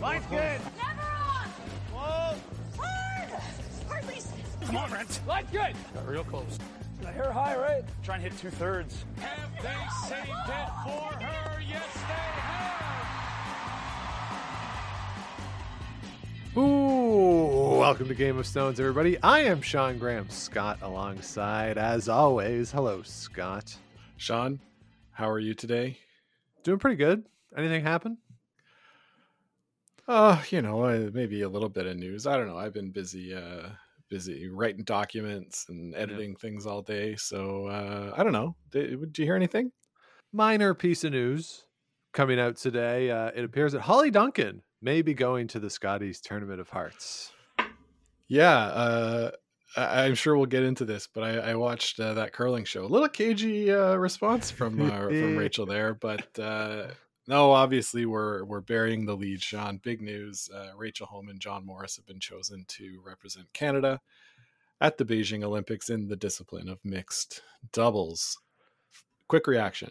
Line's good. Never on. Whoa. Hard. Hardly. Come on, Brent. Line's good. Got real close. I hear high, right? Try and hit two thirds. Have they saved it for her? Yes, they have. Ooh, welcome to Game of Stones, everybody. I am Sean Graham Scott alongside, as always. Hello, Scott. Sean, how are you today? Doing pretty good. Anything happen? Uh, you know, uh, maybe a little bit of news. I don't know. I've been busy, uh, busy writing documents and editing things all day. So uh, I don't know. Did, did you hear anything? Minor piece of news coming out today. Uh, it appears that Hollie Duncan may be going to the Scotties Tournament of Hearts. Yeah, uh, I- I'm sure we'll get into this, but I, I watched uh, that curling show. A little cagey uh, response from uh, from Rachel there, but uh, no, obviously we're we're burying the lead. Sean, big news: uh, Rachel Homan and John Morris have been chosen to represent Canada at the Beijing Olympics in the discipline of mixed doubles. Quick reaction.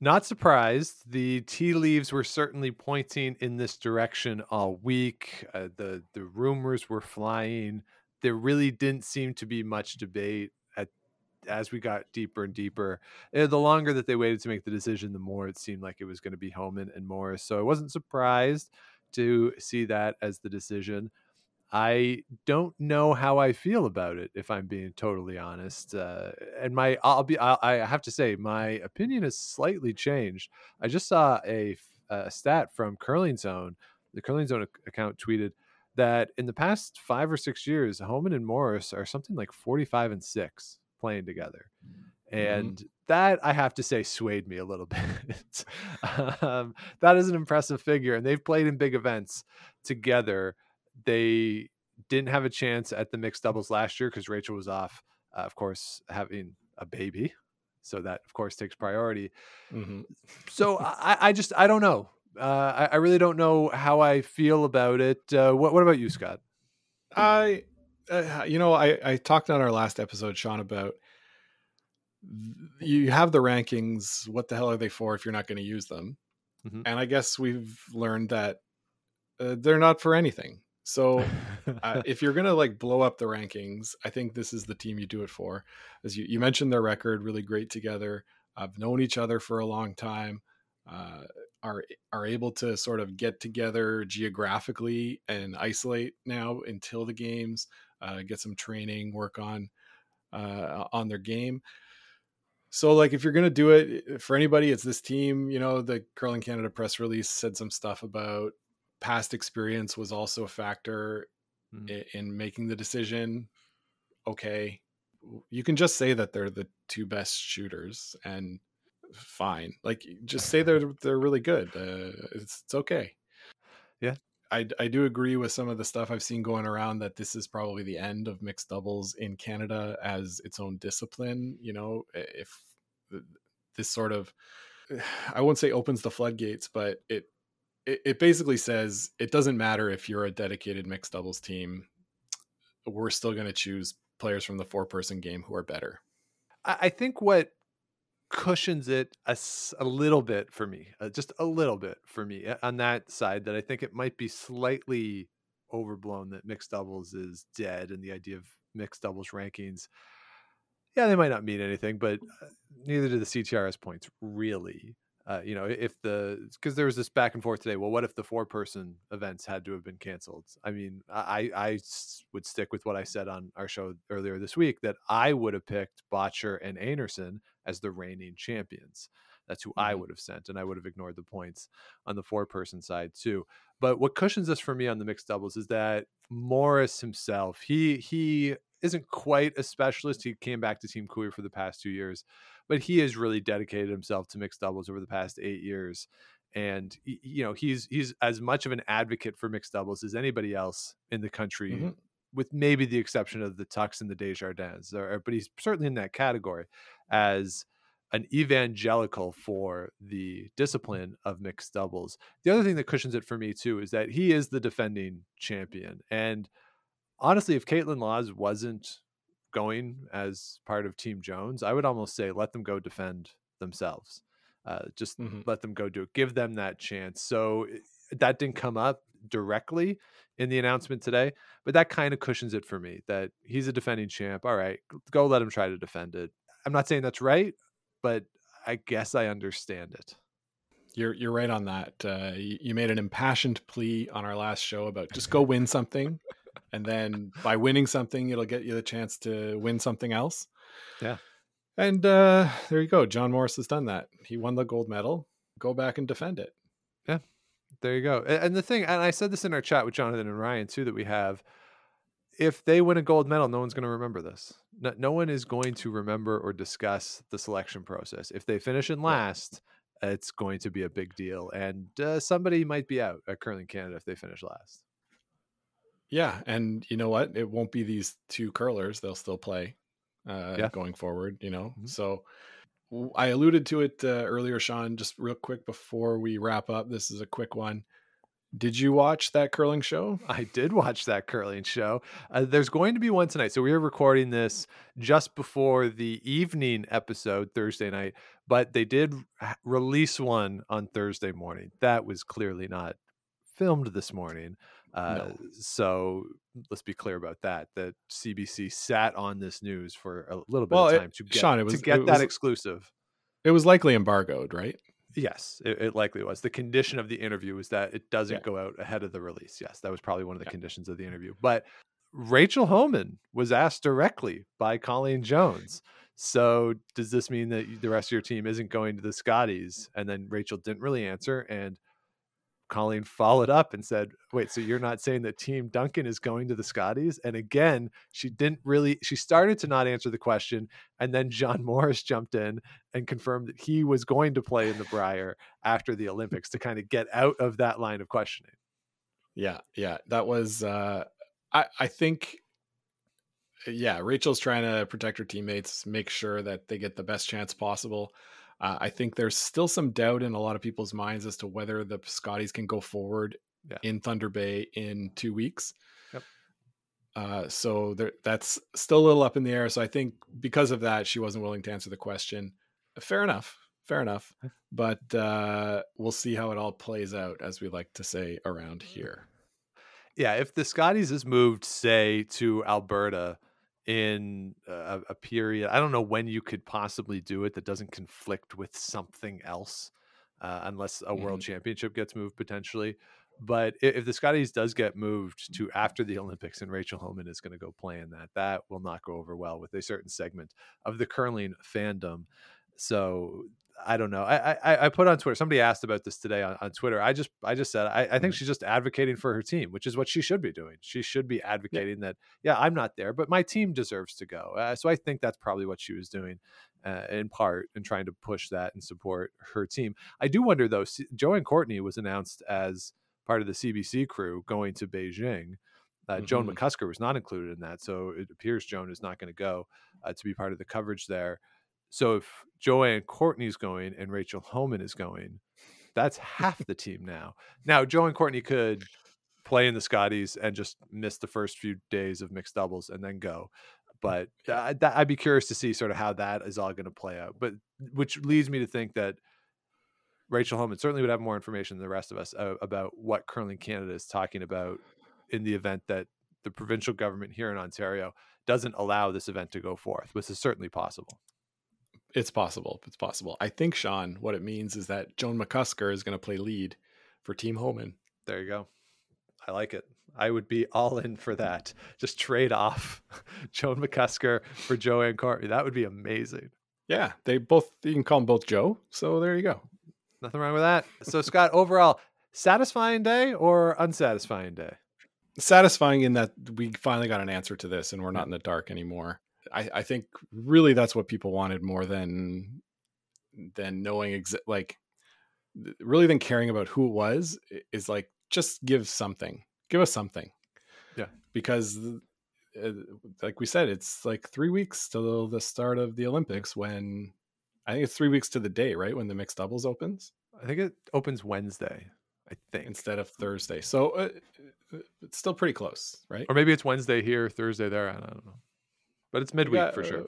Not surprised. The tea leaves were certainly pointing in this direction all week. Uh, the the rumors were flying. There really didn't seem to be much debate at as we got deeper and deeper. Uh, the longer that they waited to make the decision, the more it seemed like it was going to be Homan and Morris. So I wasn't surprised to see that as the decision. I don't know how I feel about it, if I'm being totally honest. Uh, and my, I'll be, I'll, I have to say, my opinion has slightly changed. I just saw a stat from Curling Zone. The Curling Zone account tweeted that in the past five or six years, Homan and Morris are something like 45 and six playing together. And that I have to say swayed me a little bit. um, that is an impressive figure, and they've played in big events together they didn't have a chance at the mixed doubles last year because Rachel was off, uh, of course, having a baby. So that, of course, takes priority. Mhm. So I, I just, I don't know. Uh, I, I really don't know how I feel about it. Uh, what, what about you, Scott? I, uh, you know, I, I talked on our last episode, Sean, about you have the rankings. What the hell are they for if you're not going to use them? Mhm. And I guess we've learned that uh, they're not for anything. So uh, if you're going to like blow up the rankings, I think this is the team you do it for. As you, you mentioned, their record really great together. I've known each other for a long time. Uh, are are able to sort of get together geographically and isolate now until the games, uh, get some training, work on uh, on their game. So, like, if you're gonna do it for anybody, it's this team. You know, the Curling Canada press release said some stuff about past experience was also a factor Mhm. i- in making the decision. Okay, you can just say that they're the two best shooters and fine. Like just say they're they're really good. Uh, it's it's okay. Yeah. I I do agree with some of the stuff I've seen going around that this is probably the end of mixed doubles in Canada as its own discipline. You know, if this sort of I won't say opens the floodgates, but it it, it basically says it doesn't matter if you're a dedicated mixed doubles team. We're still going to choose players from the four person game who are better. I, I think what cushions it a, a little bit for me, uh, just a little bit for me on that side, that I think it might be slightly overblown that mixed doubles is dead and the idea of mixed doubles rankings. Yeah, they might not mean anything, but uh, neither do the CTRS points really. Uh, you know, if the because there was this back and forth today. Well, what if the four person events had to have been canceled? I mean, I I would stick with what I said on our show earlier this week that I would have picked Botcher and Anderson as the reigning champions. That's who I Mhm. would have sent, and I would have ignored the points on the four person side too. But what cushions this for me on the mixed doubles is that Morris himself, he he isn't quite a specialist. He came back to Team Koe for the past two years, but he has really dedicated himself to mixed doubles over the past eight years. And you know he's he's as much of an advocate for mixed doubles as anybody else in the country, Mhm. with maybe the exception of the Tucks and the Desjardins. Or, but he's certainly in that category as an evangelical for the discipline of mixed doubles. The other thing that cushions it for me too is that he is the defending champion. And honestly, if Kaitlyn Lawes wasn't going as part of Team Jones, I would almost say let them go defend themselves. Uh, just Mhm. let them go do it. Give them that chance. So that didn't come up. directly in the announcement today, but that kind of cushions it for me that he's a defending champ. All right, go let him try to defend it. I'm not saying that's right, but I guess I understand it. You're you're right on that. Uh, you, you made an impassioned plea on our last show about just go win something, and then by winning something, it'll get you the chance to win something else. Yeah. And uh, there you go. John Morris has done that. He won the gold medal. Go back and defend it. Yeah. There you go. And the thing, and I said this in our chat with Jonathan and Ryan too, that we have. If they win a gold medal, no one's going to remember this. No, no one is going to remember or discuss the selection process. If they finish in last, it's going to be a big deal, and uh, somebody might be out at curling Canada if they finish last. Yeah, and you know what? It won't be these two curlers. They'll still play uh, Yeah. going forward. You know, Mhm. so I alluded to it uh, earlier, Sean. Just real quick before we wrap up, this is a quick one. Did you watch that curling show? I did watch that curling show. Uh, there's going to be one tonight. So we are recording this just before the evening episode Thursday night, but they did release one on Thursday morning. That was clearly not filmed this morning. Uh, No. So let's be clear about that. That CBC sat on this news for a little bit Well, of it- time to get, Sean, it was- to get it that was- exclusive. It was likely embargoed, right? Yes, it, it likely was. The condition of the interview was that it doesn't Yeah. go out ahead of the release. Yes, that was probably one of the conditions of the interview. But Rachel Homan was asked directly by Colleen Jones. So does this mean that the rest of your team isn't going to the Scotties? And then Rachel didn't really answer, and Colleen followed up and said, "Wait, so you're not saying that Team Duncan is going to the Scotties?" And again, she didn't really. She started to not answer the question, and then John Morris jumped in and confirmed that he was going to play in the Brier after the Olympics to kind of get out of that line of questioning. Yeah, yeah. That was uh I I think yeah, Rachel's trying to protect her teammates, make sure that they get the best chance possible. Uh, I think there's still some doubt in a lot of people's minds as to whether the Scotties can go forward Yeah. in Thunder Bay in two weeks. Yep. Uh, so there, that's still a little up in the air. So I think because of that, she wasn't willing to answer the question. Fair enough. Fair enough. But uh, we'll see how it all plays out, as we like to say around here. Yeah, if the Scotties is moved, say, to Alberta in a, a period, I don't know when you could possibly do it that doesn't conflict with something else, uh, unless a world championship gets moved potentially. But i- if the Scotties does get moved to after the Olympics and Rachel Homan is going to go play in that, that will not go over well with a certain segment of the curling fandom. So I don't know. I, I I put on Twitter. Somebody asked about this today on, on Twitter. I just I just said I, I think she's just advocating for her team, which is what she should be doing. She should be advocating that yeah I'm not there, but my team deserves to go. Uh, so I think that's probably what she was doing uh, in part and trying to push that and support her team. I do wonder though. C- Joanne Courtney was announced as part of the CBC crew going to Beijing. Uh, Joan Mhm. McCusker was not included in that, so it appears Joan is not going to go uh, to be part of the coverage there. So if Joanne Courtney's going and Rachel Homan is going, that's half the team now. Now Joanne Courtney could play in the Scotties and just miss the first few days of mixed doubles and then go. Mm, but that, that, I'd be curious to see sort of how that is all going to play out. But which leads me to think that Rachel Homan certainly would have more information than the rest of us about what Curling Canada is talking about in the event that the provincial government here in Ontario doesn't allow this event to go forth, which is certainly possible. It's possible. It's possible. I think, Sean, what it means is that Joan McCusker is going to play lead for Team Homan. There you go. I like it. I would be all in for that. Just trade off Joan McCusker for Joanne Courtney. That would be amazing. Yeah, they both, you can call them both Joe. So there you go. Nothing wrong with that. So, Scott, overall, satisfying day or unsatisfying day? Satisfying in that we finally got an answer to this and we're not in the dark anymore. I, I think really that's what people wanted more than than knowing exa- like really than caring about who it was is like just give something give us something Yeah. because uh, like we said it's like three weeks till the start of the olympics when i think it's three weeks to the day right when the mixed doubles opens I think it opens Wednesday, I think. instead of thursday so uh, uh, it's still pretty close right Or maybe it's Wednesday here, Thursday there. I don't know. But it's midweek Yeah, for sure. uh,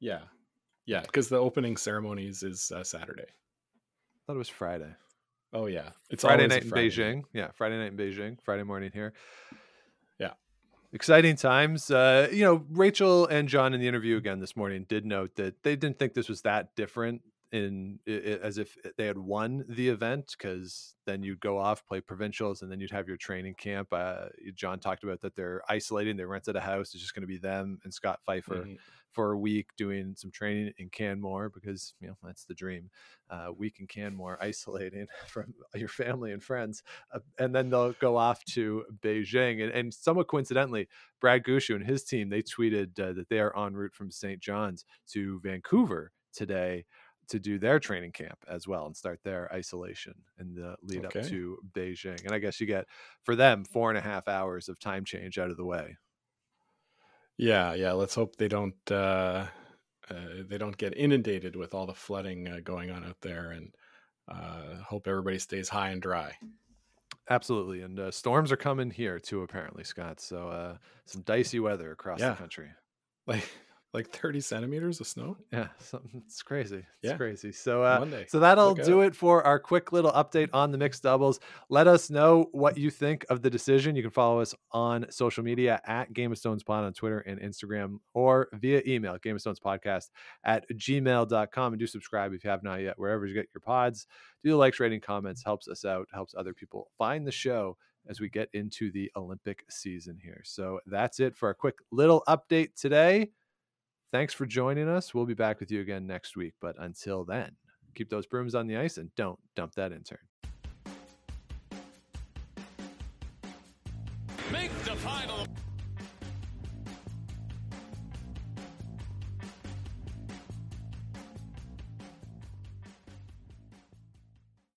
yeah yeah because the opening ceremonies is uh, saturday I thought it was Friday. Oh yeah, it's Friday always a night in Beijing. Yeah, Friday night in Beijing. Friday morning here. Yeah. Exciting times. Uh, you know, Rachel and John in the interview again this morning did note that they didn't think this was that different in as if they had won the event because then you'd go off play provincials and then you'd have your training camp. Uh, John talked about that they're isolating. They rented a house. It's just going to be them and Scott Pfeifer Mhm. for a week doing some training in Canmore because you know that's the dream. Uh, week in Canmore, isolating from your family and friends, uh, and then they'll go off to Beijing. And, and somewhat coincidentally, Brad Gushue and his team they tweeted uh, that they are en route from St. John's to Vancouver today to do their training camp as well and start their isolation in the lead up to Beijing. And I guess you get for them four and a half hours of time change out of the way. Yeah, yeah. Let's hope they don't uh, uh, they don't get inundated with all the flooding uh, going on out there, and uh, hope everybody stays high and dry. Absolutely, and uh, storms are coming here too. Apparently, Scott. So uh, some dicey weather across Yeah. the country. Like like thirty centimeters of snow Yeah, something. It's crazy. It's Yeah. crazy. So, uh, Monday. so that'll Look do out. it for our quick little update on the mixed doubles. Let us know what you think of the decision. You can follow us on social media at Game of Stones Pod on Twitter and Instagram, or via email, Game of Stones Podcast at gmail.com. And do subscribe if you have not yet, wherever you get your pods. Do the likes, rating, comments, helps us out, helps other people find the show as we get into the Olympic season here. So that's it for a quick little update today. Thanks for joining us. We'll be back with you again next week. But until then, keep those brooms on the ice and don't dump that intern.